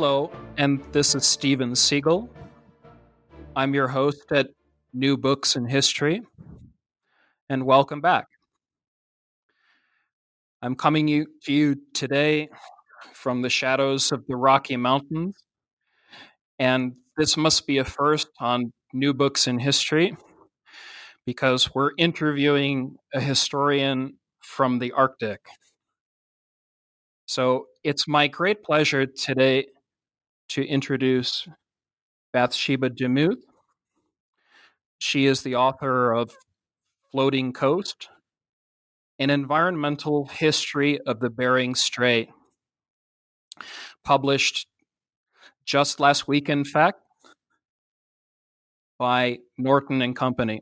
Hello, and this is Steven Seegel. I'm your host at New Books in History, and welcome back. I'm coming to you today from the shadows of the Rocky Mountains, and this must be a first on New Books in History because we're interviewing a historian from the Arctic. So it's my great pleasure today to introduce Bathsheba Demuth. She is the author of Floating Coast, an environmental history of the Bering Strait, published just last week, in fact, by Norton and Company.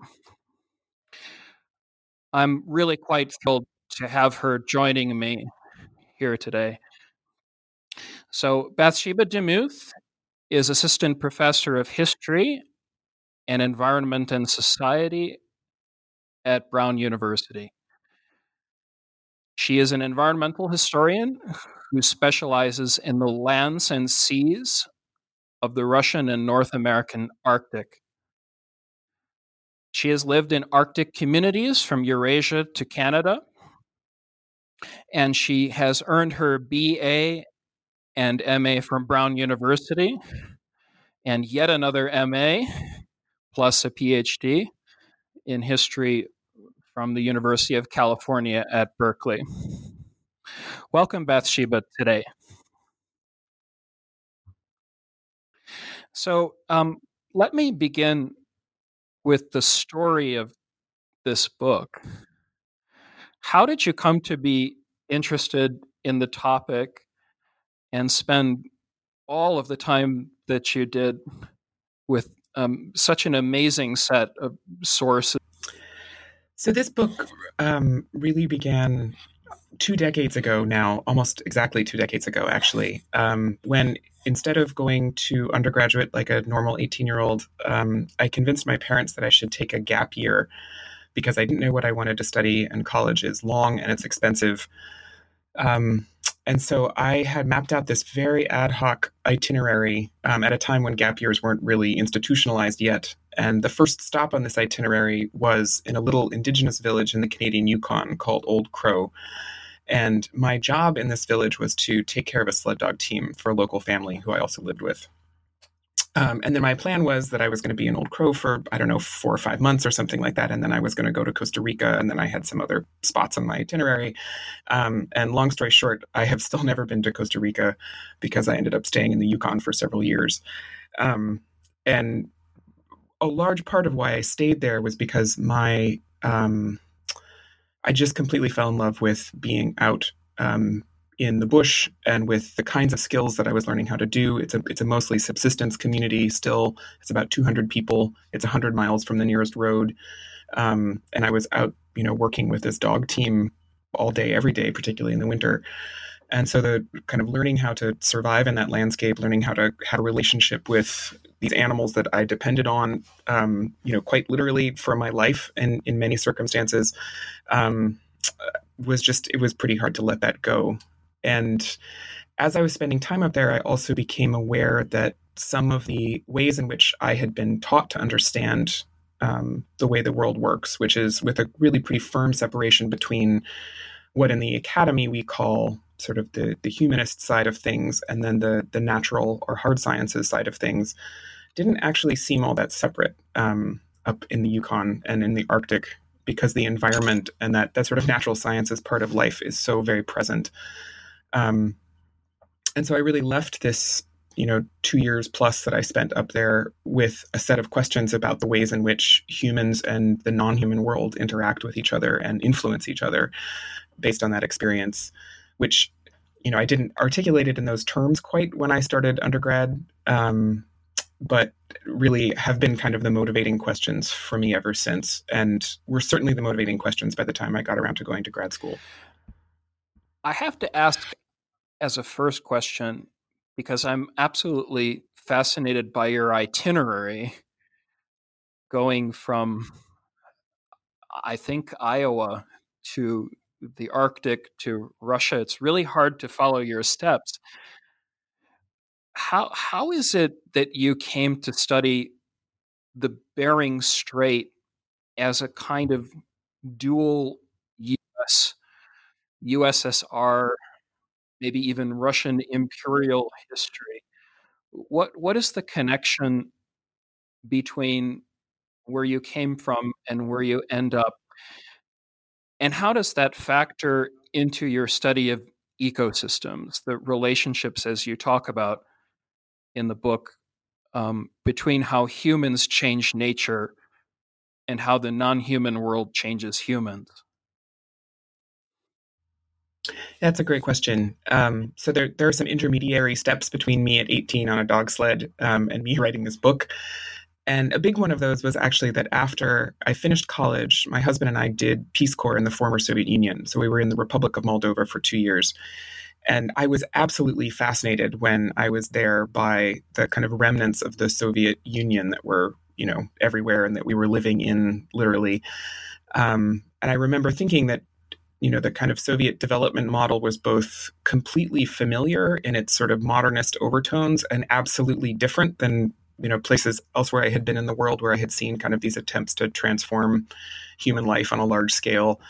I'm really quite thrilled to have her joining me here today. So, Bathsheba Demuth is assistant professor of history and environment and society at Brown University. She is an environmental historian who specializes in the lands and seas of the Russian and North American Arctic. She has lived in Arctic communities from Eurasia to Canada, and she has earned her BA and MA from Brown University, and yet another MA plus a PhD in history from the University of California at Berkeley. Welcome, Bathsheba, today. So, um, let me begin with the story of this book. How did you come to be interested in the topic and spend all of the time that you did with um, such an amazing set of sources? So, this book um, really began two decades ago now, almost exactly two decades ago, actually, um, when instead of going to undergraduate like a normal 18 year old, um, I convinced my parents that I should take a gap year because I didn't know what I wanted to study, and college is long and it's expensive. Um, and so I had mapped out this very ad hoc itinerary um, at a time when gap years weren't really institutionalized yet. And the first stop on this itinerary was in a little indigenous village in the Canadian Yukon called Old Crow. And my job in this village was to take care of a sled dog team for a local family who I also lived with. Um, and then my plan was that I was going to be in Old Crow for, I don't know, four or five months or something like that. And then I was going to go to Costa Rica. And then I had some other spots on my itinerary. Um, and long story short, I have still never been to Costa Rica because I ended up staying in the Yukon for several years. Um, and a large part of why I stayed there was because my um, I just completely fell in love with being out um, in the bush and with the kinds of skills that I was learning how to do. It's a it's a mostly subsistence community. Still, it's about 200 people. It's 100 miles from the nearest road, um, and I was out, you know, working with this dog team all day, every day, particularly in the winter. And so the kind of learning how to survive in that landscape, learning how to have a relationship with these animals that I depended on, um, you know, quite literally for my life and in many circumstances, um, was just it was pretty hard to let that go. And as I was spending time up there, I also became aware that some of the ways in which I had been taught to understand um, the way the world works, which is with a really pretty firm separation between what in the academy we call sort of the, the humanist side of things and then the, the natural or hard sciences side of things didn't actually seem all that separate um, up in the Yukon and in the Arctic because the environment and that, that sort of natural sciences part of life is so very present. Um, and so I really left this, you know, two years plus that I spent up there with a set of questions about the ways in which humans and the non human world interact with each other and influence each other based on that experience which you know I didn't articulate it in those terms quite when I started undergrad, um, but really have been kind of the motivating questions for me ever since, and were certainly the motivating questions by the time I got around to going to grad school. I have to ask as a first question because I'm absolutely fascinated by your itinerary going from I think Iowa to the Arctic to Russia, it's really hard to follow your steps. how how is it that you came to study the Bering Strait as a kind of dual U.S. USSR, maybe even Russian imperial history? What what is the connection between where you came from and where you end up? And how does that factor into your study of ecosystems, the relationships as you talk about in the book um, between how humans change nature and how the non-human world changes humans? That's a great question. Um, so there, there are some intermediary steps between me at 18 on a dog sled um, and me writing this book. And a big one of those was actually that after I finished college, my husband and I did Peace Corps in the former Soviet Union. So we were in the Republic of Moldova for two years. And I was absolutely fascinated when I was there by the kind of remnants of the Soviet Union that were, you know, everywhere and that we were living in literally. Um, and I remember thinking that, you know, the kind of Soviet development model was both completely familiar in its sort of modernist overtones and absolutely different than, you know, places elsewhere I had been in the world where I had seen kind of these attempts to transform human life on a large scale.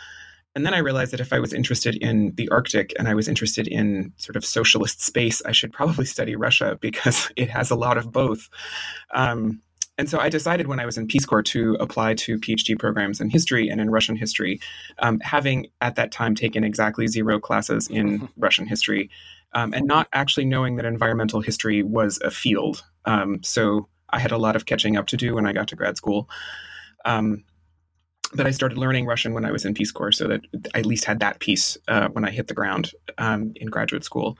And then I realized that if I was interested in the Arctic and I was interested in sort of socialist space, I should probably study Russia because it has a lot of both. Um, and so I decided when I was in Peace Corps to apply to PhD programs in history and in Russian history, um, having at that time taken exactly zero classes in Russian history um, and not actually knowing that environmental history was a field. Um, so I had a lot of catching up to do when I got to grad school. Um, but I started learning Russian when I was in Peace Corps, so that I at least had that piece uh, when I hit the ground um, in graduate school.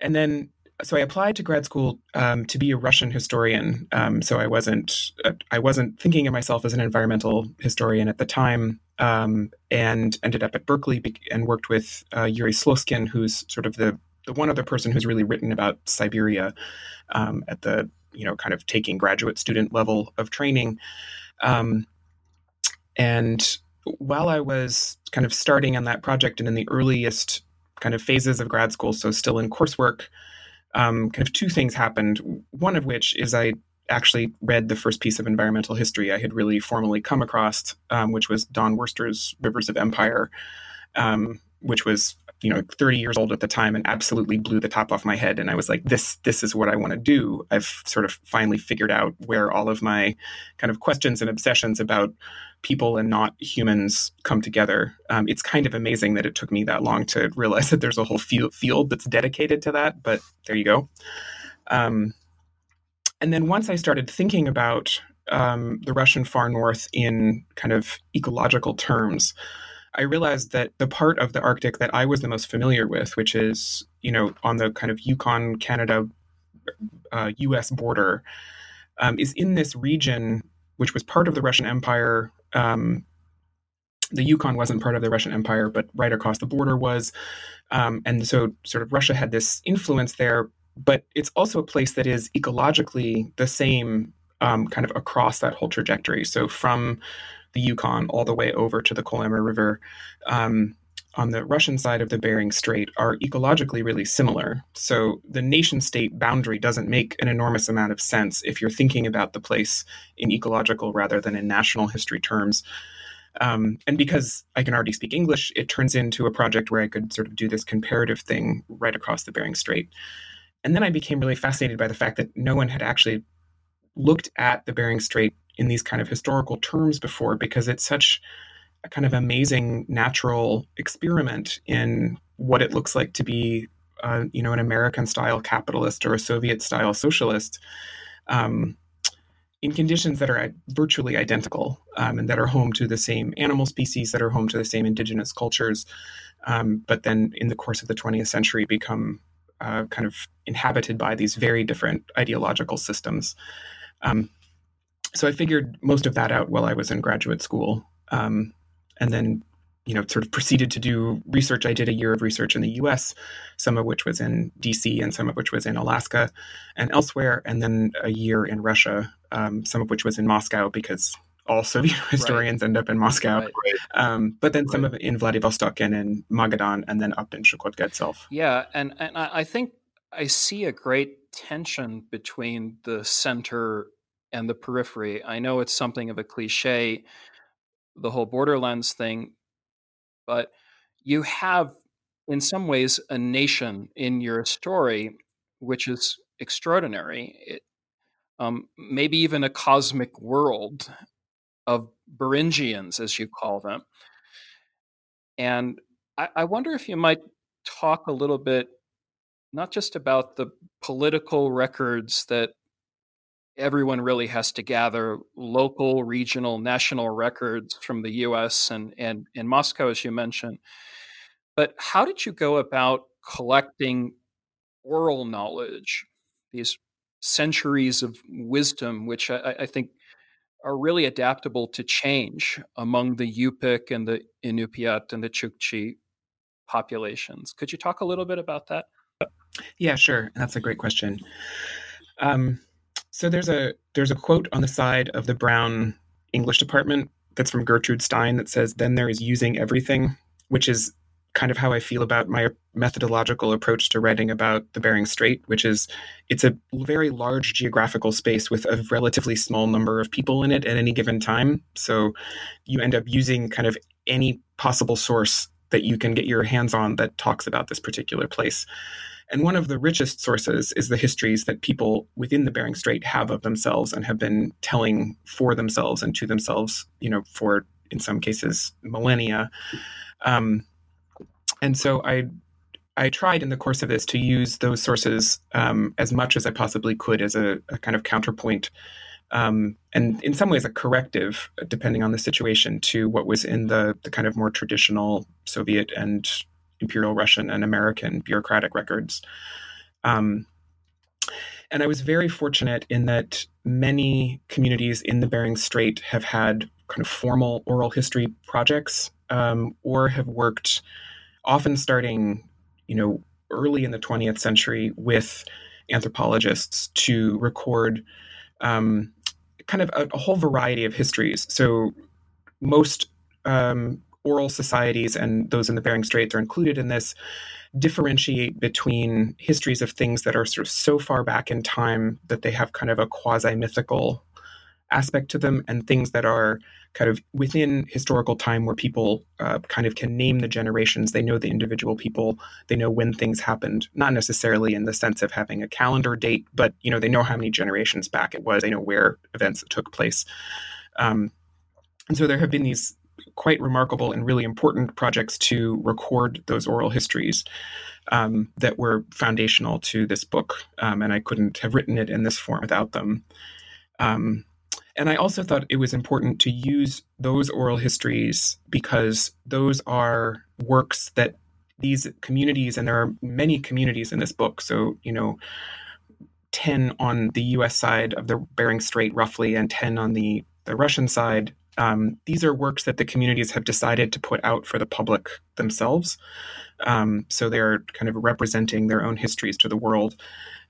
And then, so I applied to grad school um, to be a Russian historian. Um, so I wasn't I wasn't thinking of myself as an environmental historian at the time, um, and ended up at Berkeley and worked with uh, Yuri Slezkine, who's sort of the the one other person who's really written about Siberia um, at the you know kind of taking graduate student level of training. Um, and while I was kind of starting on that project and in the earliest kind of phases of grad school, so still in coursework, um, kind of two things happened. One of which is I actually read the first piece of environmental history I had really formally come across, um, which was Don Worster's Rivers of Empire, um, which was you know 30 years old at the time and absolutely blew the top off my head. And i was like this this is what i want to do. I've sort of finally figured out where all of my kind of questions and obsessions about people and not humans come together. Um, it's kind of amazing that it took me that long to realize that there's a whole field that's dedicated to that but there you go. Um, and then once i started thinking about um, the russian far north in kind of ecological terms I realized that the part of the Arctic that I was the most familiar with, which is, you know, on the kind of Yukon, Canada, uh, US border, um, is in this region, which was part of the Russian Empire. Um, the Yukon wasn't part of the Russian Empire, but right across the border was. Um, and so, sort of, Russia had this influence there, but it's also a place that is ecologically the same um, kind of across that whole trajectory. So, from the Yukon all the way over to the Kolyma River um, on the Russian side of the Bering Strait are ecologically really similar. So the nation state boundary doesn't make an enormous amount of sense if you're thinking about the place in ecological rather than in national history terms. Um, and because I can already speak English, it turns into a project where I could sort of do this comparative thing right across the Bering Strait. And then I became really fascinated by the fact that no one had actually looked at the Bering Strait in these kind of historical terms before because it's such a kind of amazing natural experiment in what it looks like to be, uh, you know, an American style capitalist or a Soviet style socialist. Um, in conditions that are virtually identical um, and that are home to the same animal species, that are home to the same indigenous cultures, um, but then in the course of the 20th century become uh, kind of inhabited by these very different ideological systems. Um, so I figured most of that out while I was in graduate school. Um, and then, you know, sort of proceeded to do research. I did a year of research in the US, some of which was in DC and some of which was in Alaska and elsewhere, and then a year in Russia, um, some of which was in Moscow because all Soviet historians right. end up in Moscow. Right. Um, but then some of it in Vladivostok and in Magadan and then up in Chukotka itself. Yeah. And, and I think I see a great tension between the center and the periphery. I know it's something of a cliche, the whole borderlands thing, but you have, in some ways, a nation in your story, which is extraordinary. It, um, maybe even a cosmic world of Beringians, as you call them. And I, I wonder if you might talk a little bit, not just about the political records that everyone really has to gather local, regional, national records from the US and, and in Moscow, as you mentioned. But how did you go about collecting oral knowledge, these centuries of wisdom, which I, I think are really adaptable to change among the Yupik and the Inupiat and the Chukchi populations? Could you talk a little bit about that? Yeah, sure. That's a great question. Um, so there's a there's a quote on the side of the Brown English department that's from Gertrude Stein that says, "Then there is using everything," which is kind of how I feel about my methodological approach to writing about the Bering Strait, which is it's a very large geographical space with a relatively small number of people in it at any given time. So you end up using kind of any possible source that you can get your hands on that talks about this particular place. And one of the richest sources is the histories that people within the Bering Strait have of themselves and have been telling for themselves and to themselves, you know, for in some cases millennia. Um, and so I I tried in the course of this to use those sources um, as much as I possibly could as a, a kind of counterpoint, um, and in some ways a corrective, depending on the situation, to what was in the the kind of more traditional Soviet and Imperial Russian and American bureaucratic records. Um, and I was very fortunate in that many communities in the Bering Strait have had kind of formal oral history projects um, or have worked often starting, you know, early in the 20th century with anthropologists to record um, kind of a, a, whole variety of histories. So most um, oral societies and those in the Bering Straits are included in this differentiate between histories of things that are sort of so far back in time that they have kind of a quasi mythical aspect to them and things that are kind of within historical time where people uh, kind of can name the generations. They know the individual people. They know when things happened not necessarily in the sense of having a calendar date but you know they know how many generations back it was. They know where events took place. Um, and so there have been these quite remarkable and really important projects to record those oral histories um, that were foundational to this book um, and i couldn't have written it in this form without them um, and I also thought it was important to use those oral histories because those are works that these communities, and there are many communities in this book. So, you know, 10 on the US side of the Bering Strait, roughly, and 10 on the, the Russian side. Um, these are works that the communities have decided to put out for the public themselves. Um, so they're kind of representing their own histories to the world.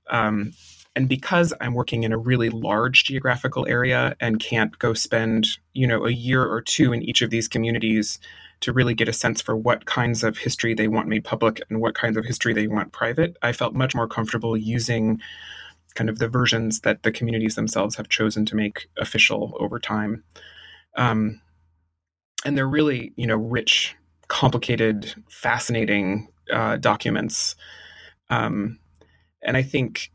Um, and because i'm working in a really large geographical area and can't go spend you know a year or two in each of these communities to really get a sense for what kinds of history they want made public and what kinds of history they want private i felt much more comfortable using kind of the versions that the communities themselves have chosen to make official over time um, and they're really you know rich complicated fascinating uh, documents um, and i think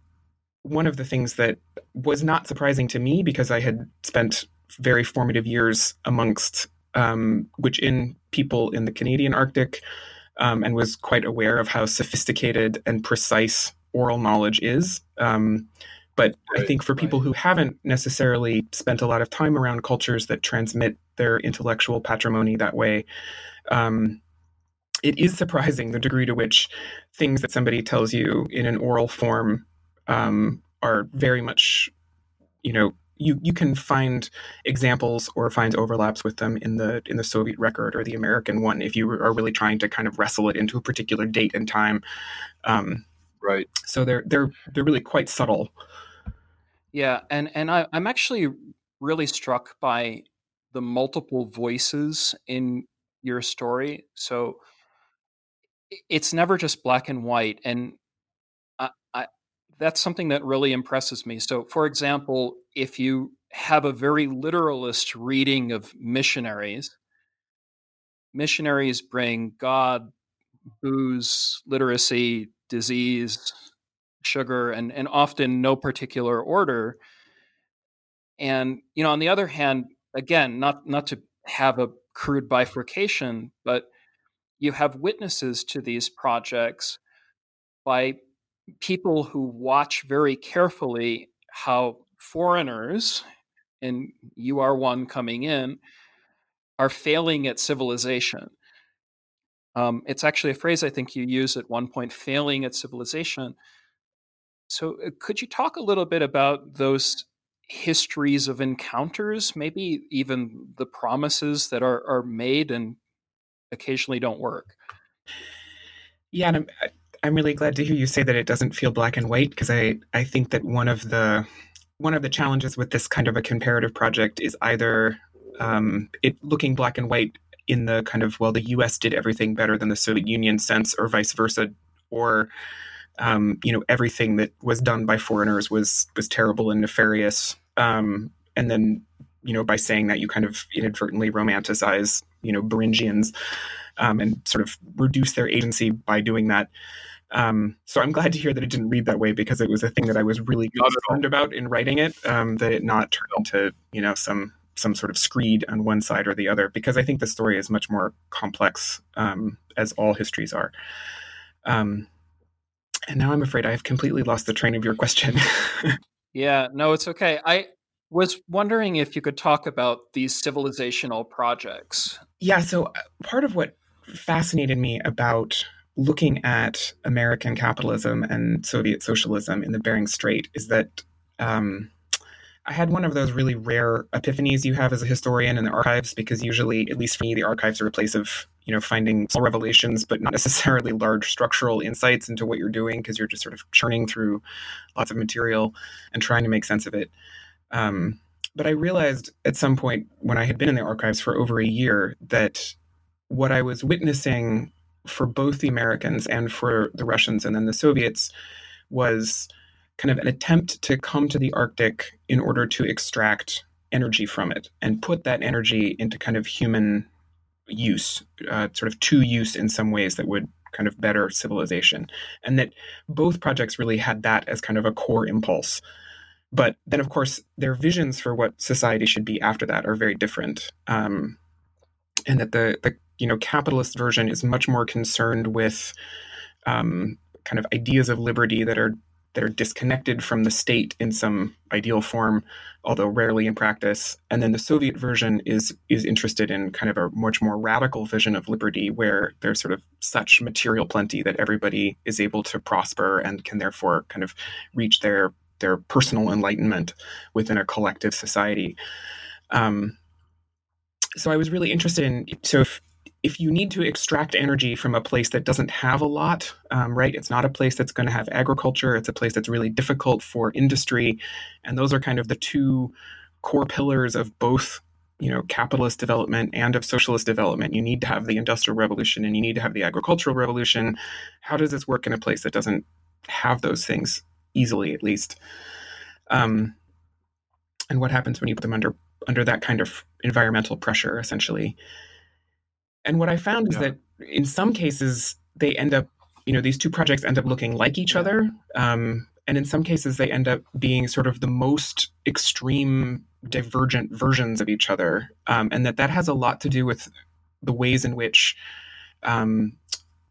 one of the things that was not surprising to me because I had spent very formative years amongst um, in people in the Canadian Arctic um, and was quite aware of how sophisticated and precise oral knowledge is. Um, but right, I think for people right. who haven't necessarily spent a lot of time around cultures that transmit their intellectual patrimony that way, um, it is surprising the degree to which things that somebody tells you in an oral form um, are very much, you know, you you can find examples or find overlaps with them in the in the Soviet record or the American one if you are really trying to kind of wrestle it into a particular date and time. Um, right. So they're they're they're really quite subtle. Yeah, and and I, I'm actually really struck by the multiple voices in your story. So it's never just black and white, and I, that's something that really impresses me. So, for example, if you have a very literalist reading of missionaries, missionaries bring God, booze, literacy, disease, sugar, and, and often no particular order. And, you know, on the other hand, again, not, not to have a crude bifurcation, but you have witnesses to these projects by people who watch very carefully how foreigners, and you are one coming in, are failing at civilization. Um, it's actually a phrase I think you use at one point failing at civilization. So, uh, could you talk a little bit about those histories of encounters, maybe even the promises that are, are made and occasionally don't work? Yeah, and I'm, I'm really glad to hear you say that it doesn't feel black and white because I, I think that one of the one of the challenges with this kind of a comparative project is either um, it looking black and white in the kind of well the U.S. did everything better than the Soviet Union sense, or vice versa, or um, you know everything that was done by foreigners was was terrible and nefarious, um, and then you know by saying that you kind of inadvertently romanticize you know Beringians um, and sort of reduce their agency by doing that. Um, so I'm glad to hear that it didn't read that way because it was a thing that I was really concerned about in writing it. Um, that it not turn into you know some some sort of screed on one side or the other because I think the story is much more complex um, as all histories are. Um, and now I'm afraid I have completely lost the train of your question. yeah, no, it's okay. I was wondering if you could talk about these civilizational projects. Yeah, so uh, part of what fascinated me about looking at American capitalism and Soviet socialism in the Bering Strait is that um, I had one of those really rare epiphanies you have as a historian in the archives, because usually, at least for me, the archives are a place of you know finding small revelations, but not necessarily large structural insights into what you're doing, because you're just sort of churning through lots of material and trying to make sense of it. Um, but I realized at some point when I had been in the archives for over a year that what I was witnessing for both the Americans and for the Russians and then the Soviets was kind of an attempt to come to the Arctic in order to extract energy from it and put that energy into kind of human use, uh, sort of to use in some ways that would kind of better civilization. And that both projects really had that as kind of a core impulse. But then, of course, their visions for what society should be after that are very different. Um, and that the, the you know capitalist version is much more concerned with um, kind of ideas of liberty that are that are disconnected from the state in some ideal form, although rarely in practice. And then the Soviet version is is interested in kind of a much more radical vision of liberty, where there's sort of such material plenty that everybody is able to prosper and can therefore kind of reach their their personal enlightenment within a collective society. Um, so I was really interested in so if if you need to extract energy from a place that doesn't have a lot, um, right? It's not a place that's going to have agriculture. It's a place that's really difficult for industry, and those are kind of the two core pillars of both, you know, capitalist development and of socialist development. You need to have the industrial revolution, and you need to have the agricultural revolution. How does this work in a place that doesn't have those things easily, at least? Um, and what happens when you put them under under that kind of environmental pressure, essentially? And what I found is yeah. that in some cases, they end up, you know, these two projects end up looking like each other. Um, and in some cases, they end up being sort of the most extreme divergent versions of each other. Um, and that that has a lot to do with the ways in which, um,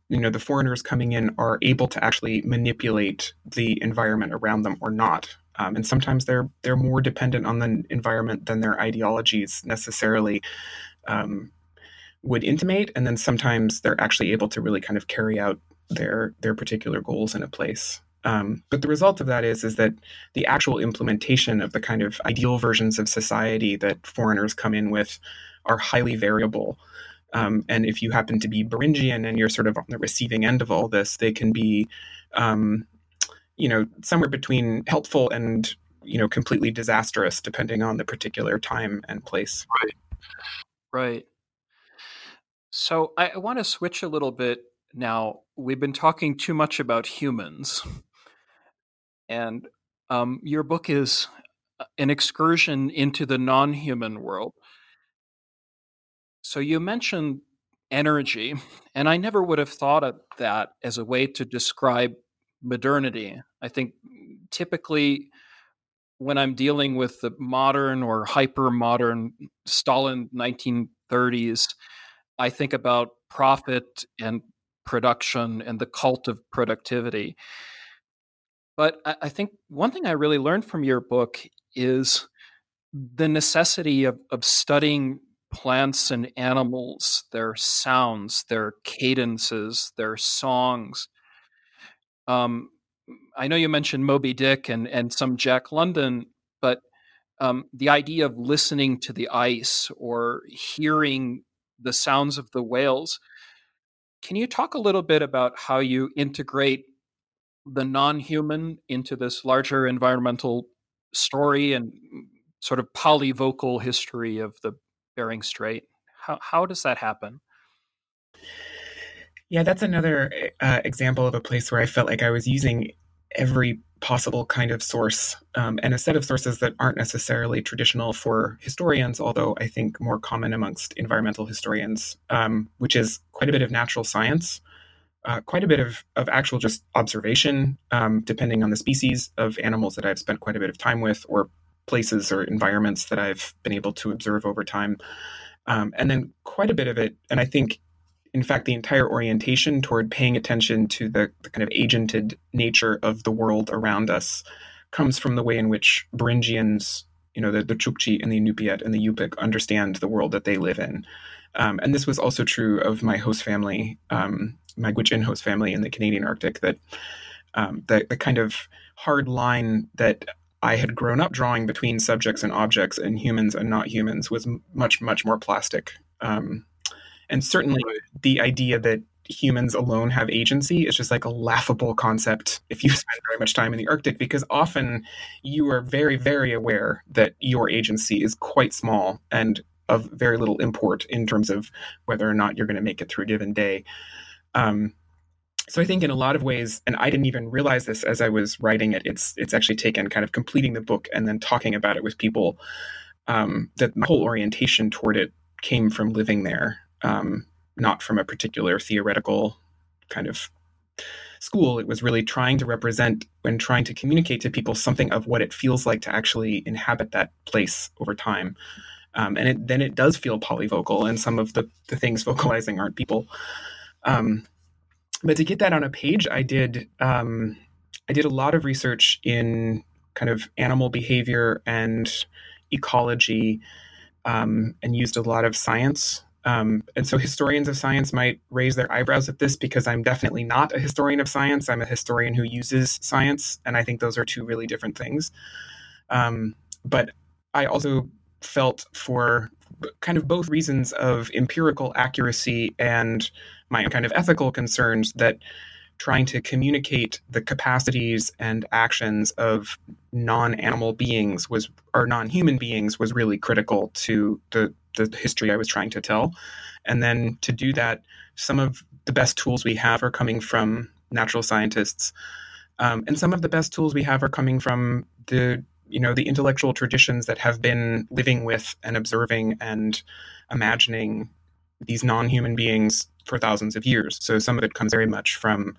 you know, the foreigners coming in are able to actually manipulate the environment around them or not. Um, and sometimes they're they're more dependent on the environment than their ideologies necessarily um, would intimate and then sometimes they're actually able to really kind of carry out their their particular goals in a place um, but the result of that is is that the actual implementation of the kind of ideal versions of society that foreigners come in with are highly variable um, and if you happen to be Beringian and you're sort of on the receiving end of all this, they can be, um, you know, somewhere between helpful and you know completely disastrous, depending on the particular time and place. Right. Right. So I, I want to switch a little bit now. We've been talking too much about humans. And um, your book is uh, an excursion into the non human world. So you mentioned energy, and I never would have thought of that as a way to describe modernity. I think typically when I'm dealing with the modern or hyper modern Stalin 1930s, I think about profit and production and the cult of productivity. But I think one thing I really learned from your book is the necessity of, of studying plants and animals, their sounds, their cadences, their songs. Um, I know you mentioned Moby Dick and, and some Jack London, but um, the idea of listening to the ice or hearing the sounds of the whales. Can you talk a little bit about how you integrate the non human into this larger environmental story and sort of polyvocal history of the Bering Strait? How, how does that happen? Yeah, that's another uh, example of a place where I felt like I was using every possible kind of source um, and a set of sources that aren't necessarily traditional for historians, although I think more common amongst environmental historians, um, which is quite a bit of natural science, uh, quite a bit of, of actual just observation, um, depending on the species of animals that I've spent quite a bit of time with, or places or environments that I've been able to observe over time. Um, and then quite a bit of it, and I think in fact, the entire orientation toward paying attention to the, the, kind of agented nature of the world around us comes from the way in which Beringians, you know, the, the Chukchi and the Inupiat and the Yupik understand the world that they live in. Um, and this was also true of my host family, um, my Gwich'in host family in the Canadian Arctic, that um, the, the kind of hard line that I had grown up drawing between subjects and objects and humans and not humans was much, much more plastic. Um, and certainly the idea that humans alone have agency is just like a laughable concept if you spend very much time in the Arctic, because often you are very, very aware that your agency is quite small and of very little import in terms of whether or not you're going to make it through a given day. Um, so I think in a lot of ways, and I didn't even realize this as I was writing it. It's it's actually taken kind of completing the book and then talking about it with people. Um, that my whole orientation toward it came from living there um, not from a particular theoretical kind of school. It was really trying to represent and trying to communicate to people something of what it feels like to actually inhabit that place over time. Um, and it, then it does feel polyvocal, and some of the, the things vocalizing aren't people. Um, but to get that on a page, I did um, I did a lot of research in kind of animal behavior and ecology, um, and used a lot of science um, and so historians of science might raise their eyebrows at this because I'm definitely not a historian of science. I'm a historian who uses science. And I think those are two really different things. Um, but I also felt for kind of both reasons of empirical accuracy and my kind of ethical concerns that trying to communicate the capacities and actions of non-animal beings was or non-human beings was really critical to the the history I was trying to tell. And then to do that, some of the best tools we have are coming from natural scientists. Um, and some of the best tools we have are coming from the you know the intellectual traditions that have been living with and observing and imagining these non-human beings for thousands of years. So some of it comes very much from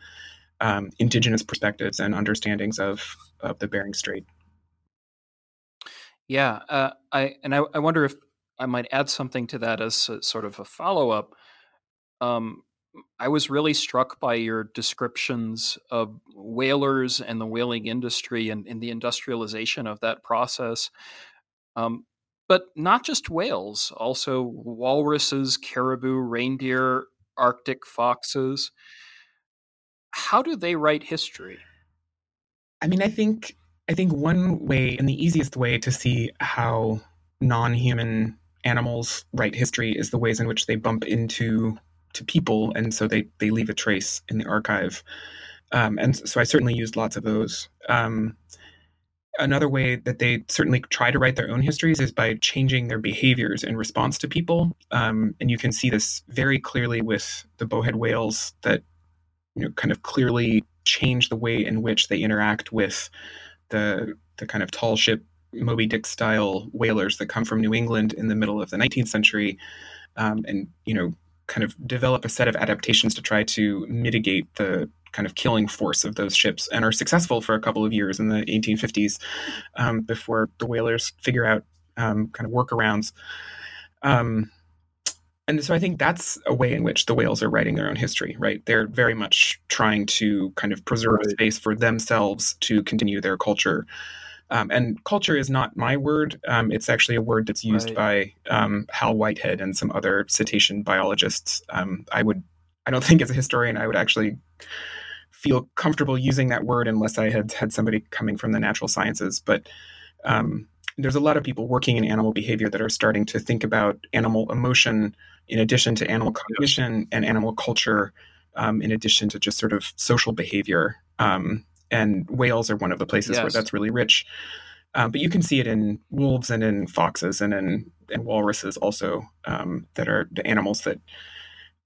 um, indigenous perspectives and understandings of of the Bering Strait. Yeah, uh, I and I, I wonder if I might add something to that as a, sort of a follow up. Um, I was really struck by your descriptions of whalers and the whaling industry and, and the industrialization of that process. Um, but not just whales, also walruses, caribou, reindeer, Arctic foxes. How do they write history? I mean, I think I think one way and the easiest way to see how non-human animals write history is the ways in which they bump into to people, and so they they leave a trace in the archive. Um, and so I certainly used lots of those. Um, another way that they certainly try to write their own histories is by changing their behaviors in response to people. Um, and you can see this very clearly with the bowhead whales that you know kind of clearly change the way in which they interact with the the kind of tall ship Moby Dick style whalers that come from New England in the middle of the 19th century, um, and you know, kind of develop a set of adaptations to try to mitigate the kind of killing force of those ships, and are successful for a couple of years in the 1850s um, before the whalers figure out um, kind of workarounds. Um, and so I think that's a way in which the whales are writing their own history, right? They're very much trying to kind of preserve right. space for themselves to continue their culture. Um, and culture is not my word. Um, it's actually a word that's used right. by um, Hal Whitehead and some other cetacean biologists. Um, I would, I don't think as a historian, I would actually feel comfortable using that word unless I had had somebody coming from the natural sciences. But um, there's a lot of people working in animal behavior that are starting to think about animal emotion in addition to animal cognition and animal culture, um, in addition to just sort of social behavior. Um, and whales are one of the places yes. where that's really rich. Um, but you can see it in wolves and in foxes and in and walruses also um, that are the animals that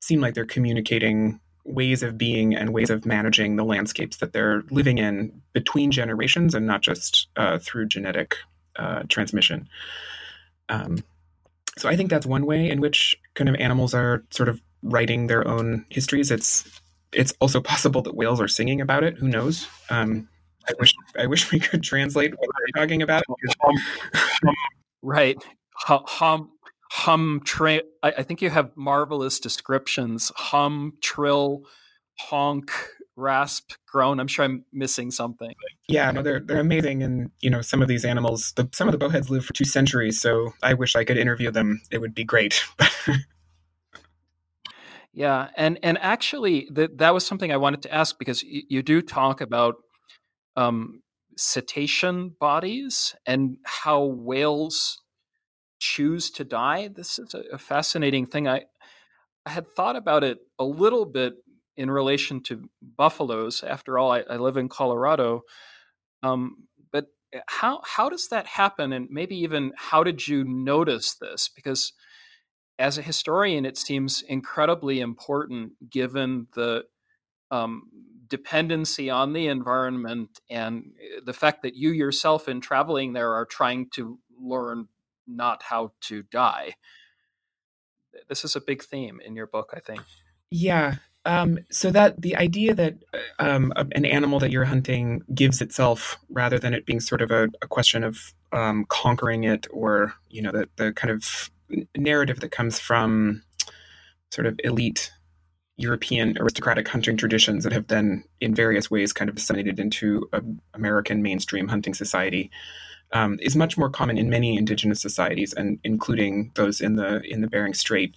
seem like they're communicating ways of being and ways of managing the landscapes that they're living in between generations and not just uh, through genetic uh, transmission. Um, so I think that's one way in which kind of animals are sort of writing their own histories. It's it's also possible that whales are singing about it. Who knows? Um, I wish I wish we could translate what they're talking about. right. Hum hum tra- I, I think you have marvelous descriptions. Hum trill honk rasp groan i'm sure i'm missing something yeah no they're they're amazing and you know some of these animals the, some of the bowheads live for two centuries so i wish i could interview them it would be great yeah and and actually that that was something i wanted to ask because y- you do talk about um, cetacean bodies and how whales choose to die this is a, a fascinating thing i I had thought about it a little bit in relation to buffaloes. After all, I, I live in Colorado. Um, but eh, how how does that happen? And maybe even how did you notice this? Because as a historian, it seems incredibly important given the um, dependency on the environment and eh, the fact that you yourself, in traveling there, are trying to learn not how to die. This is a big theme in your book, I think. Yeah, um, so that the idea that um, an animal that you're hunting gives itself rather than it being sort of a, a question of um, conquering it or you know the, the kind of narrative that comes from sort of elite European aristocratic hunting traditions that have then in various ways kind of disseminated into American mainstream hunting society um, is much more common in many indigenous societies and including those in the in the Bering Strait.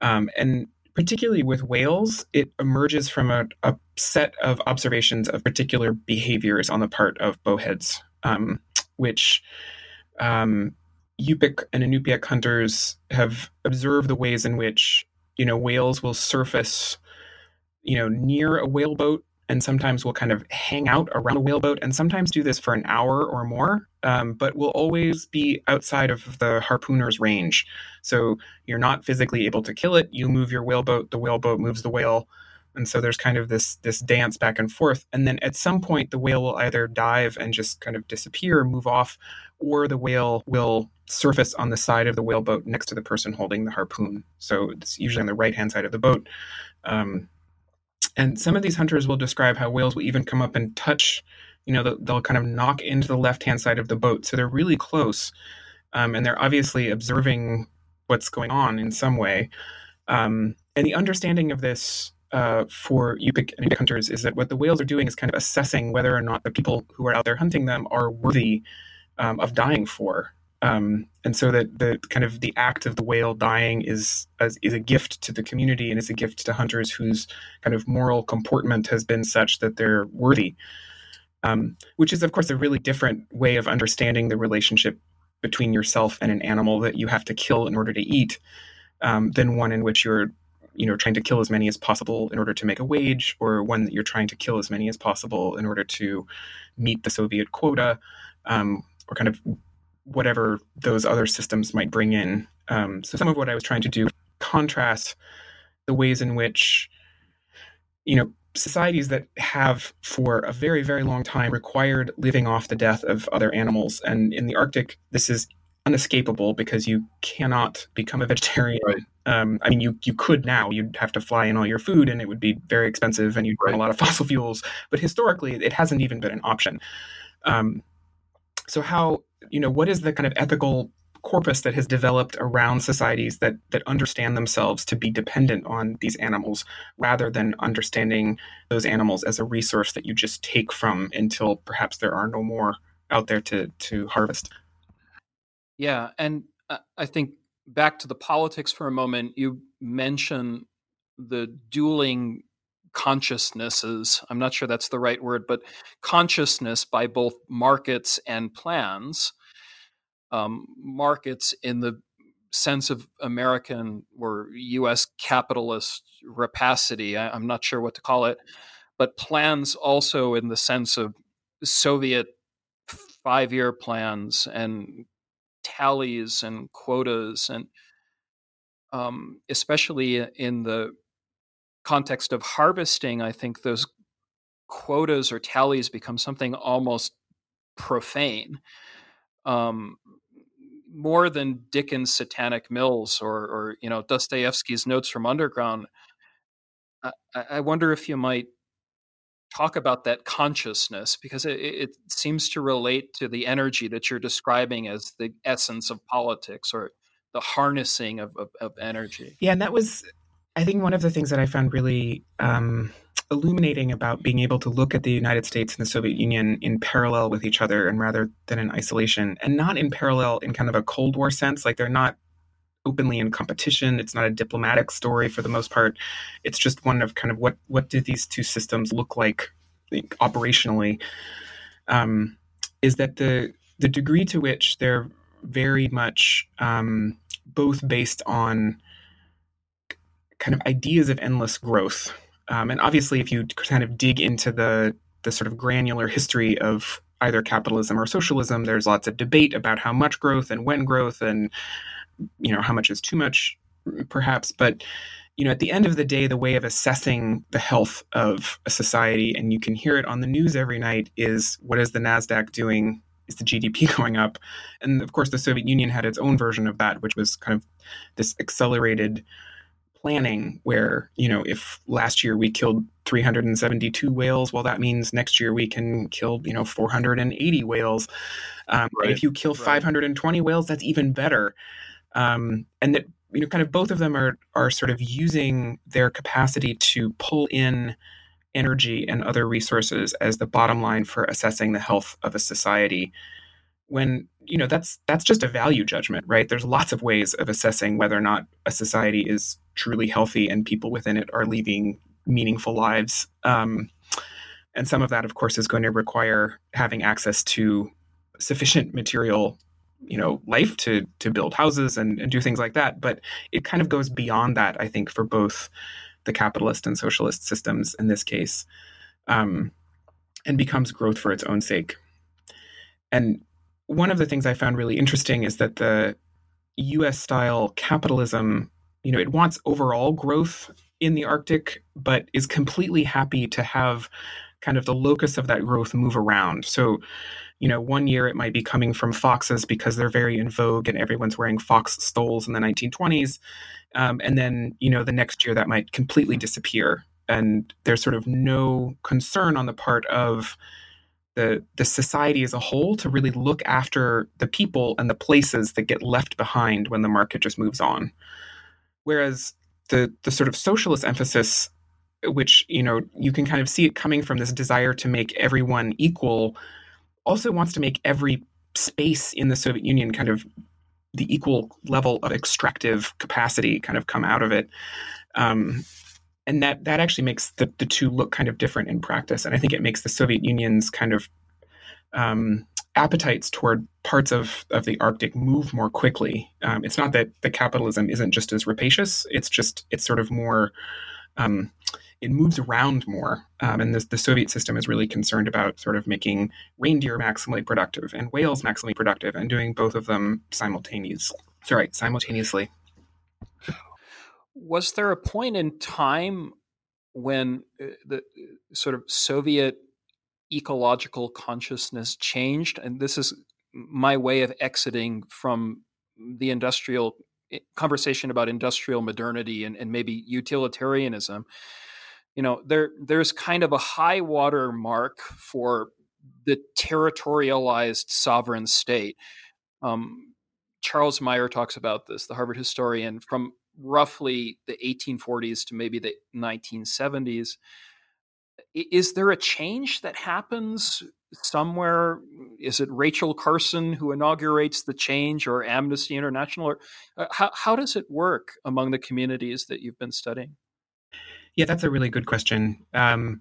Um, and particularly with whales, it emerges from a, a, set of observations of particular behaviors on the part of bowheads, um, which um, Yupik and Inupiaq hunters have observed the ways in which you know whales will surface, you know, near a whaleboat and sometimes will kind of hang out around a whaleboat and sometimes do this for an hour or more, um, but will always be outside of the harpooner's range. So you're not physically able to kill it. You move your whaleboat, the whaleboat moves the whale. And so there's kind of this this dance back and forth. And then at some point the whale will either dive and just kind of disappear, move off, or the whale will surface on the side of the whaleboat next to the person holding the harpoon. So it's usually on the right hand side of the boat. Um, and some of these hunters will describe how whales will even come up and touch, you know, they'll, kind of knock into the left hand side of the boat. So they're really close. Um, and they're obviously observing what's going on in some way. Um, and the understanding of this uh, for Yupik and Yupik hunters is that what the whales are doing is kind of assessing whether or not the people who are out there hunting them are worthy um, of dying for. Um, and so that the kind of the act of the whale dying is as, is a gift to the community and is a gift to hunters whose kind of moral comportment has been such that they're worthy. Um, which is of course a really different way of understanding the relationship between yourself and an animal that you have to kill in order to eat, um, than one in which you're you know trying to kill as many as possible in order to make a wage, or one that you're trying to kill as many as possible in order to meet the Soviet quota, um, or kind of whatever those other systems might bring in. Um, so some of what I was trying to do contrast the ways in which you know societies that have for a very very long time required living off the death of other animals and in the arctic this is unescapable because you cannot become a vegetarian. Right. um, i mean you you could now. You'd have to fly in all your food and it would be very expensive and you'd burn a lot of fossil fuels. But historically it hasn't even been an option. Um, so how you know what is the kind of ethical corpus that has developed around societies that that understand themselves to be dependent on these animals rather than understanding those animals as a resource that you just take from until perhaps there are no more out there to to harvest Yeah, and uh, I think back to the politics for a moment. You mention the dueling consciousnesses. I'm not sure that's the right word, but consciousness by both markets and plans. Um, markets in the sense of American or U.S. capitalist rapacity. I, I'm not sure what to call it, but plans also in the sense of Soviet five-year plans and tallies and quotas and um, especially in the context of harvesting i think those quotas or tallies become something almost profane um, more than dickens satanic mills or, or you know dostoevsky's notes from underground I, I wonder if you might talk about that consciousness because it, it seems to relate to the energy that you're describing as the essence of politics or the harnessing of, of, of energy. Yeah, and that was, I think, one of the things that I found really um, illuminating about being able to look at the United States and the Soviet Union in parallel with each other and rather than in isolation, and not in parallel in kind of a Cold War sense. Like they're not openly in competition. It's not a diplomatic story for the most part. It's just one of kind of what what do these two systems look like operationally? Um, is that the the degree to which they're very much um, both based on kind of ideas of endless growth. Um, and obviously, if you kind of dig into the the sort of granular history of either capitalism or socialism, there's lots of debate about how much growth and when growth and you know how much is too much perhaps but you know at the end of the day the way of assessing the health of a society and you can hear it on the news every night is what is the nasdaq doing? Is the gdp going up? And of course the soviet union had its own version of that which was kind of this accelerated planning where you know if last year we killed 372 whales well that means next year we can kill you know 480 whales. Um, Right, if you kill right. 520 whales that's even better um, and that you know kind of both of them are are sort of using their capacity to pull in energy and other resources as the bottom line for assessing the health of a society. When you know that's that's just a value judgment right? There's lots of ways of assessing whether or not a society is truly healthy and people within it are leading meaningful lives. Um, and some of that of course is going to require having access to sufficient material you know life to to build houses and, and do things like that. But it kind of goes beyond that i think for both the capitalist and socialist systems in this case um, and becomes growth for its own sake. And one of the things i found really interesting is that the us style capitalism you know it wants overall growth in the arctic but is completely happy to have kind of the locus of that growth move around so you know, one year it might be coming from foxes because they're very in vogue and everyone's wearing fox stoles in the 1920s. Um, and then, you know, the next year that might completely disappear. And there's sort of no concern on the part of the the society as a whole to really look after the people and the places that get left behind when the market just moves on. Whereas the the sort of socialist emphasis, which you know you can kind of see it coming from this desire to make everyone equal, also wants to make every space in the Soviet Union kind of the equal level of extractive capacity kind of come out of it. Um, and that that actually makes the, the two look kind of different in practice. And I think it makes the Soviet Union's kind of um, appetites toward parts of, of the Arctic move more quickly. Um, it's not that the capitalism isn't just as rapacious; it's just it's sort of more. Um, it moves around more, um, and this, the Soviet system is really concerned about sort of making reindeer maximally productive and whales maximally productive, and doing both of them simultaneously. Sorry, simultaneously. Was there a point in time when uh, the uh, sort of Soviet ecological consciousness changed, and this is my way of exiting from the industrial eh, conversation about industrial modernity and, and maybe utilitarianism. You know, there there's kind of a high water mark for the territorialized sovereign state. Um, Charles Maier talks about this, the Harvard historian, from roughly the 1840s to maybe the 1970s. Is there a change that happens somewhere? Is it Rachel Carson who inaugurates the change or Amnesty International? Or uh, how, how does it work among the communities that you've been studying? Yeah, that's a really good question. Um,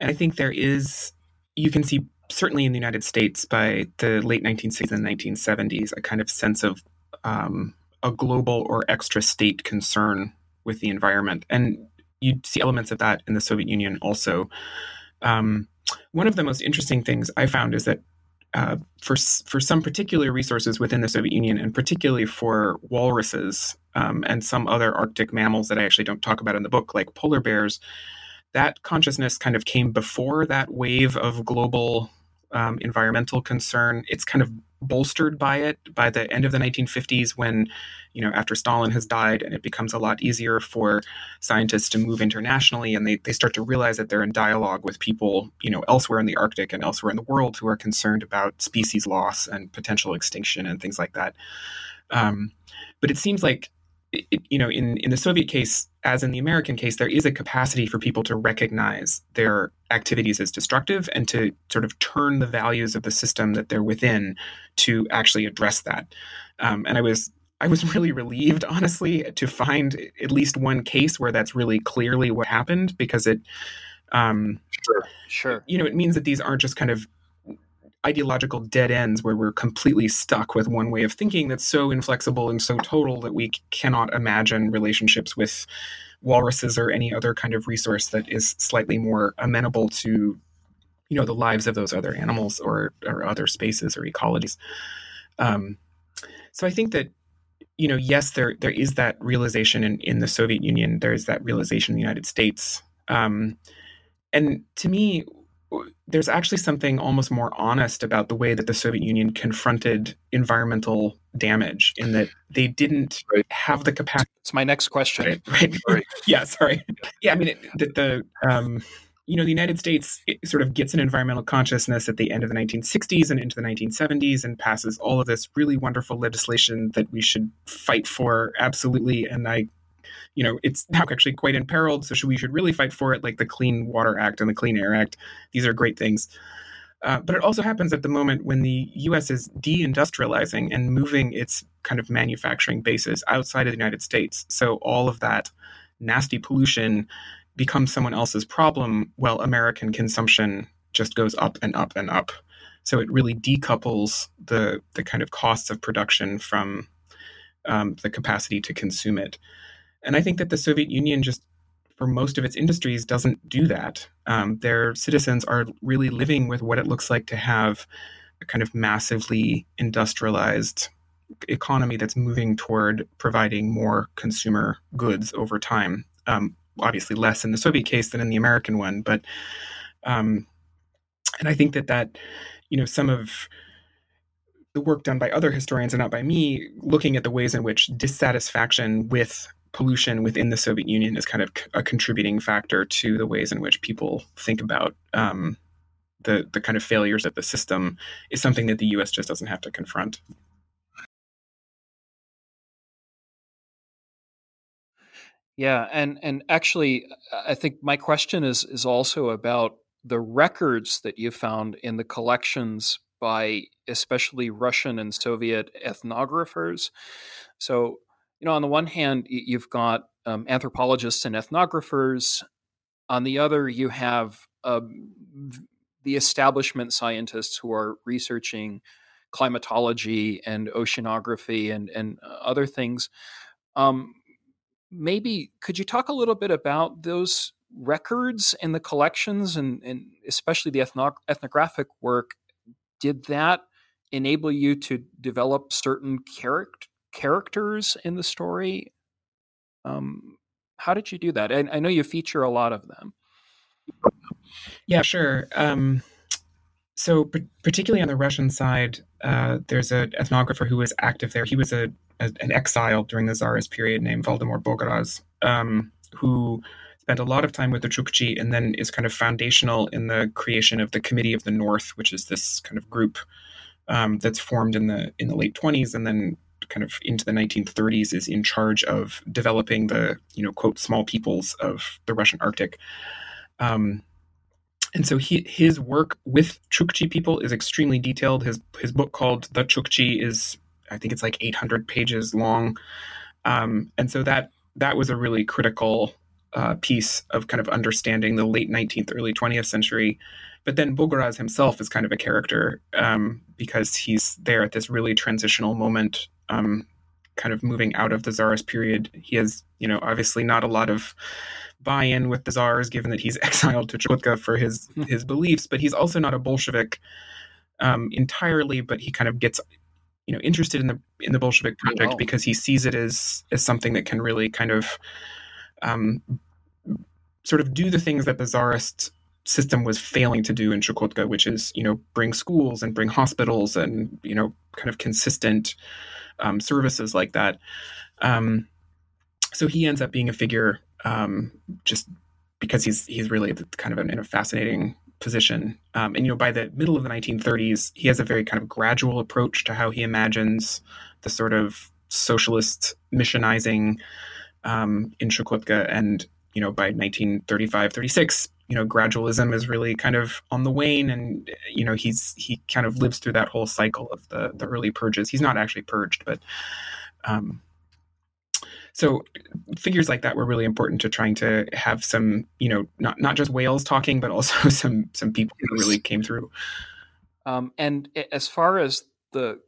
and I think there is, you can see certainly in the United States by the late 1960s and 1970s, a kind of sense of um, a global or extra state concern with the environment. And you see elements of that in the Soviet Union also. Um, one of the most interesting things I found is that uh, for for some particular resources within the Soviet Union, and particularly for walruses um, and some other Arctic mammals that I actually don't talk about in the book, like polar bears, that consciousness kind of came before that wave of global um, environmental concern. It's kind of bolstered by it by the end of the 1950s when you know after stalin has died and it becomes a lot easier for scientists to move internationally and they, they start to realize that they're in dialogue with people you know elsewhere in the arctic and elsewhere in the world who are concerned about species loss and potential extinction and things like that. Um, but it seems like it, you know, in, in the Soviet case, as in the American case, there is a capacity for people to recognize their activities as destructive and to sort of turn the values of the system that they're within to actually address that. Um, and I was I was really relieved, honestly, to find at least one case where that's really clearly what happened because it, um, sure, sure, you know, it means that these aren't just kind of ideological dead ends where we're completely stuck with one way of thinking that's so inflexible and so total that we cannot imagine relationships with walruses or any other kind of resource that is slightly more amenable to you know the lives of those other animals or or other spaces or ecologies. Um, so i think that you know yes there there is that realization in, in the soviet union. There is that realization in the united states. Um, and to me there's actually something almost more honest about the way that the Soviet Union confronted environmental damage in that they didn't right. have the capacity. It's my next question. Right. right. yeah. Sorry. Yeah. I mean, that the, um, you know, the United States sort of gets an environmental consciousness at the end of the 1960s and into the 1970s and passes all of this really wonderful legislation that we should fight for absolutely. And I you know, it's now actually quite imperiled. So should, we should really fight for it, like the Clean Water Act and the Clean Air Act. These are great things. Uh, but it also happens at the moment when the U.S. is deindustrializing and moving its kind of manufacturing bases outside of the United States. So all of that nasty pollution becomes someone else's problem, while American consumption just goes up and up and up. So it really decouples the the kind of costs of production from um, the capacity to consume it. And I think that the Soviet Union just for most of its industries doesn't do that. Um, their citizens are really living with what it looks like to have a kind of massively industrialized economy that's moving toward providing more consumer goods over time. Um, obviously, less in the Soviet case than in the American one, but um, and I think that that you know some of the work done by other historians and not by me, looking at the ways in which dissatisfaction with pollution within the Soviet Union is kind of a contributing factor to the ways in which people think about um, the the kind of failures of the system is something that the U.S. just doesn't have to confront. Yeah, and and actually, I think my question is is also about the records that you found in the collections by especially Russian and Soviet ethnographers. So you know, on the one hand, you've got um, anthropologists and ethnographers. On the other, you have um, the establishment scientists who are researching climatology and oceanography and, and uh, other things. Um, maybe could you talk a little bit about those records and the collections and, and especially the ethno- ethnographic work? Did that enable you to develop certain character characters in the story. Um, how did you do that? I, I know you feature a lot of them. Yeah, sure. Um, so, p- particularly on the Russian side, uh, there's an ethnographer who was active there. He was a, a, an exile during the Tsarist period named Valdemar Bogoraz, um, who spent a lot of time with the Chukchi and then is kind of foundational in the creation of the Committee of the North, which is this kind of group um, that's formed in the in the late 20s and then kind of into the 1930s is in charge of developing the you know quote small peoples of the Russian Arctic. Um, and so he, his work with Chukchi people is extremely detailed. His his book called The Chukchi is I think it's like 800 pages long, um, and so that that was a really critical uh, piece of kind of understanding the late 19th, early 20th century. But then Bogoraz himself is kind of a character um, because he's there at this really transitional moment, um, kind of moving out of the czarist period. He has, you know, obviously not a lot of buy-in with the czars, given that he's exiled to Chukotka for his hmm. his beliefs. But he's also not a Bolshevik um, entirely. But he kind of gets you know interested in the in the Bolshevik project wow. because he sees it as as something that can really kind of um, sort of do the things that the czarist system was failing to do in Chukotka, which is you know bring schools and bring hospitals and you know kind of consistent um, services like that. Um, so he ends up being a figure um, just because he's he's really kind of in a fascinating position. Um, and you know by the middle of the 1930s, he has a very kind of gradual approach to how he imagines the sort of socialist missionizing um, in Chukotka. And, you know, by 1935, 36, you know, gradualism is really kind of on the wane. And, you know, he's, he kind of lives through that whole cycle of the, the early purges. He's not actually purged, but, um, so figures like that were really important to trying to have some, you know, not not just whales talking, but also some some people who really came through. Um, and as far as the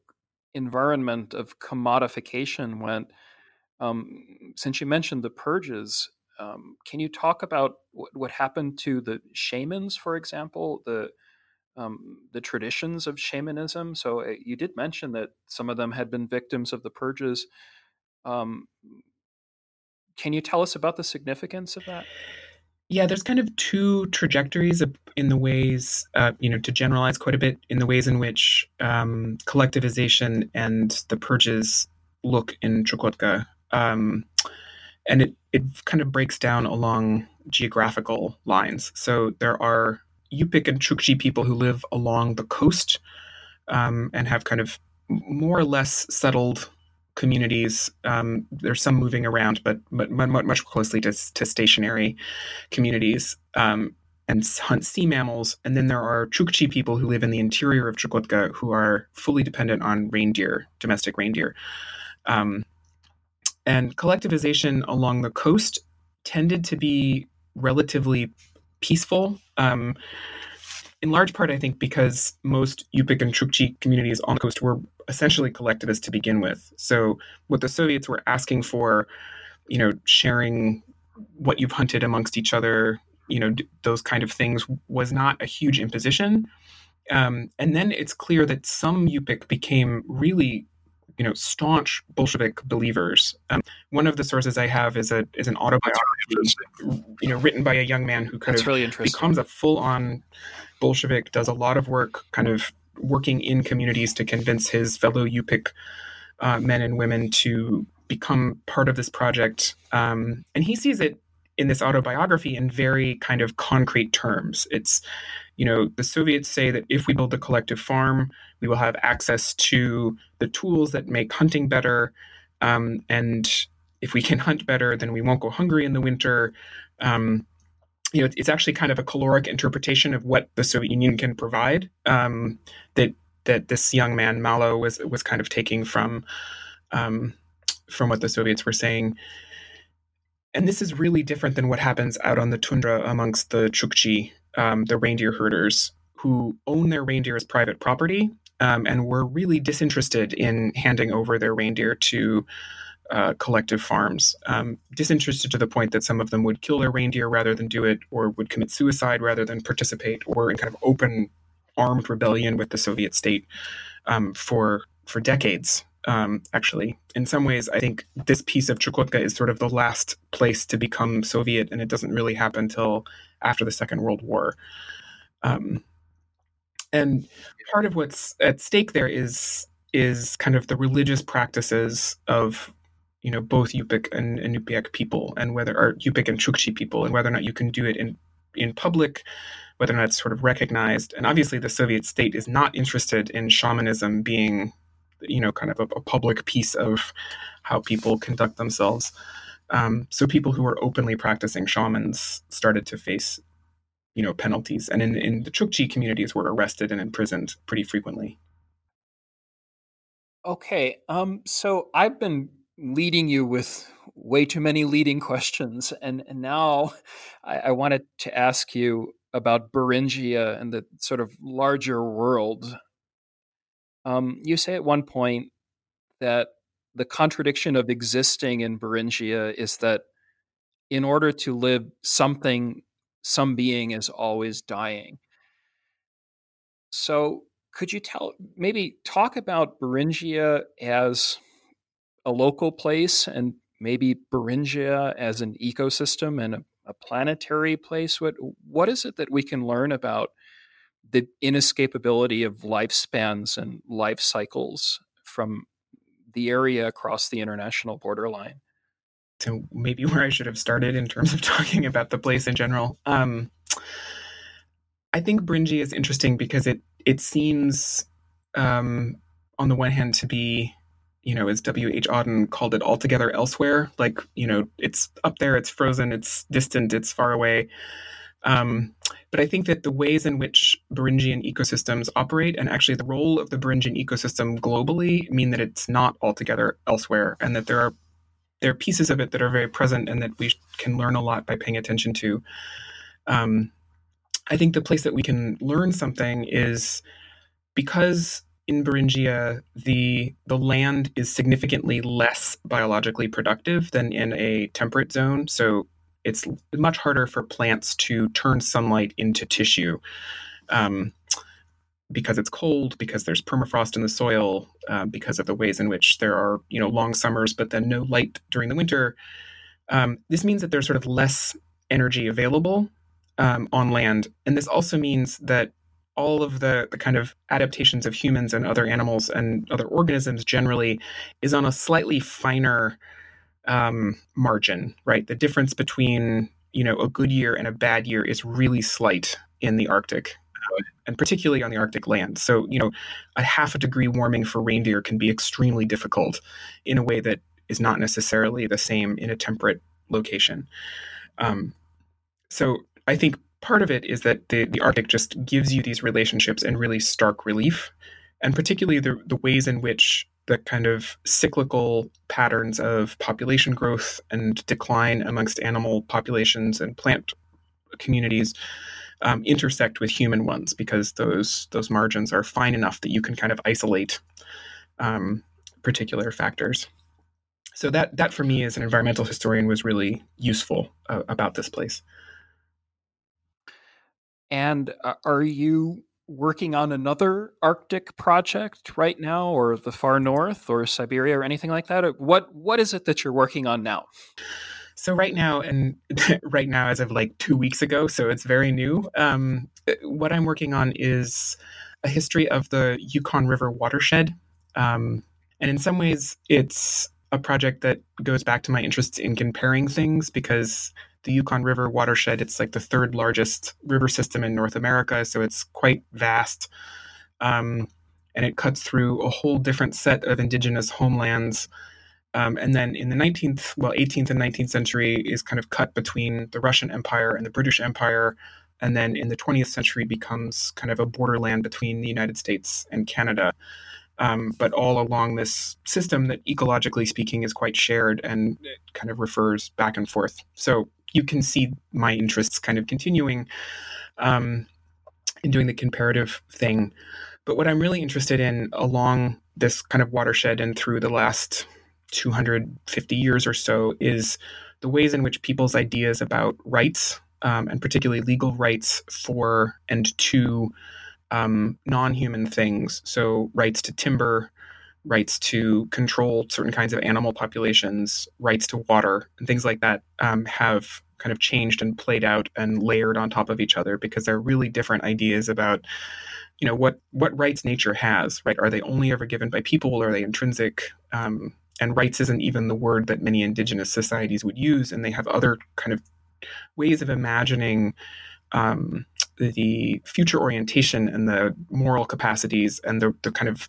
environment of commodification went, um, since you mentioned the purges, um, can you talk about what, what, happened to the shamans, for example, the um, the traditions of shamanism? So uh, you did mention that some of them had been victims of the purges. Um, can you tell us about the significance of that? Yeah, there's kind of two trajectories in the ways, uh, you know, to generalize quite a bit in the ways in which um, collectivization and the purges look in Chukotka. Um, and it, it kind of breaks down along geographical lines. So there are Yupik and Chukchi people who live along the coast um, and have kind of more or less settled communities. Um, there's some moving around, but, but much closely to, to stationary communities um, and hunt sea mammals. And then there are Chukchi people who live in the interior of Chukotka who are fully dependent on reindeer, domestic reindeer. Um, and collectivization along the coast tended to be relatively peaceful. Um, in large part, I think, because most Yupik and Chukchi communities on the coast were essentially collectivist to begin with. So, what the Soviets were asking for, you know, sharing what you've hunted amongst each other, you know, d- those kind of things, was not a huge imposition. Um, and then it's clear that some Yupik became really you know staunch Bolshevik believers. Um, one of the sources I have is a is an autobiography, you know, written by a young man who kind That's of really becomes a full on Bolshevik, does a lot of work, kind of working in communities to convince his fellow Yupik uh, men and women to become part of this project. Um, and he sees it in this autobiography in very kind of concrete terms. It's, you know, the Soviets say that if we build a collective farm, we will have access to the tools that make hunting better. Um, and if we can hunt better, then we won't go hungry in the winter. Um, you know, it's actually kind of a caloric interpretation of what the Soviet Union can provide. Um, that that this young man Malo was was kind of taking from um, from what the Soviets were saying. And this is really different than what happens out on the tundra amongst the Chukchi, um, the reindeer herders, who own their reindeer as private property um, and were really disinterested in handing over their reindeer to uh, collective farms. Um, disinterested to the point that some of them would kill their reindeer rather than do it, or would commit suicide rather than participate, or in kind of open armed rebellion with the Soviet state um, for for decades. Um, actually, in some ways, I think this piece of Chukotka is sort of the last place to become Soviet, and it doesn't really happen until after the Second World War. Um, and part of what's at stake there is is kind of the religious practices of you know both Yupik and, and Iñupiaq people, and whether or Yupik and Chukchi people, and whether or not you can do it in in public, whether or not it's sort of recognized. And obviously, the Soviet state is not interested in shamanism being, you know, kind of a, a public piece of how people conduct themselves. Um, so people who were openly practicing shamans started to face, you know, penalties, and in in the Chukchi communities were arrested and imprisoned pretty frequently. Okay, um, so I've been leading you with way too many leading questions, and, and now I, I wanted to ask you about Beringia and the sort of larger world. Um, you say at one point that the contradiction of existing in Beringia is that in order to live, something, some being is always dying. So, could you tell, maybe talk about Beringia as a local place and maybe Beringia as an ecosystem and a, a planetary place? What what is it that we can learn about the inescapability of lifespans and life cycles from the area across the international borderline? So maybe where I should have started in terms of talking about the place in general. Um, I think Beringia is interesting because it it seems um, on the one hand to be you know, as W.H. Auden called it, altogether elsewhere. Like, you know, it's up there, it's frozen, it's distant, it's far away. Um, but I think that the ways in which Beringian ecosystems operate, and actually the role of the Beringian ecosystem globally, mean that it's not altogether elsewhere, and that there are there are pieces of it that are very present, and that we can learn a lot by paying attention to. Um, I think the place that we can learn something is because in Beringia, the the land is significantly less biologically productive than in a temperate zone. So it's much harder for plants to turn sunlight into tissue um, because it's cold, because there's permafrost in the soil, uh, because of the ways in which there are you know long summers but then no light during the winter. Um, this means that there's sort of less energy available um, on land, and this also means that all of the, the kind of adaptations of humans and other animals and other organisms generally is on a slightly finer um, margin, right? The difference between you know a good year and a bad year is really slight in the Arctic, and particularly on the Arctic land. So you know, a half a degree warming for reindeer can be extremely difficult in a way that is not necessarily the same in a temperate location. Um, so I think part of it is that the, the Arctic just gives you these relationships in really stark relief, and particularly the, the ways in which the kind of cyclical patterns of population growth and decline amongst animal populations and plant communities um, intersect with human ones because those those margins are fine enough that you can kind of isolate um, particular factors. So that that for me as an environmental historian was really useful uh, about this place. And uh, are you working on another Arctic project right now, or the far north, or Siberia, or anything like that? What What is it that you're working on now? So right now, and right now, as of like two weeks ago, so it's very new. Um, uh, what I'm working on is a history of the Yukon River watershed, um, and in some ways, it's a project that goes back to my interests in comparing things because the Yukon River watershed. It's like the third largest river system in North America, so it's quite vast. Um, and it cuts through a whole different set of indigenous homelands. Um, and then in the 19th, well, 18th and 19th century is kind of cut between the Russian Empire and the British Empire. And then in the 20th century becomes kind of a borderland between the United States and Canada. Um, but all along this system that ecologically speaking is quite shared and kind of refers back and forth. So you can see my interests kind of continuing um, in doing the comparative thing. But what I'm really interested in along this kind of watershed and through the last 250 years or so is the ways in which people's ideas about rights, um, and particularly legal rights for and to um, non human things, so rights to timber, rights to control certain kinds of animal populations, rights to water, and things like that um, have kind of changed and played out and layered on top of each other because they're really different ideas about you know what what rights nature has right? Are they only ever given by people or are they intrinsic? Um, and rights isn't even the word that many indigenous societies would use and they have other kind of ways of imagining um, the future orientation and the moral capacities and the, the kind of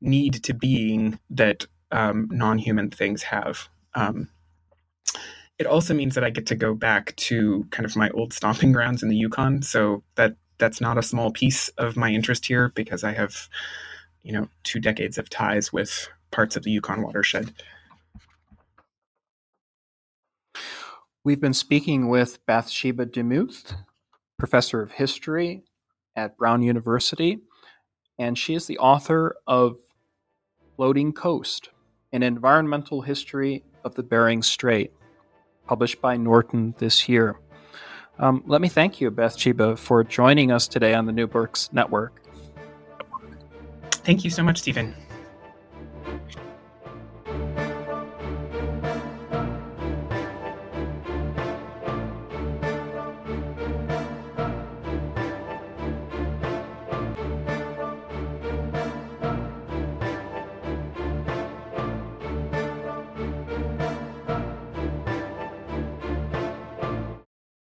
need to being that um, non-human things have um, it also means that I get to go back to kind of my old stomping grounds in the Yukon. So that that's not a small piece of my interest here because I have, you know, two decades of ties with parts of the Yukon watershed. We've been speaking with Bathsheba DeMuth, professor of history at Brown University, and she is the author of Floating Coast, an environmental history of the Bering Strait published by Norton this year. Um, let me thank you, Bathsheba, for joining us today on the New Books Network. Thank you so much, Steven.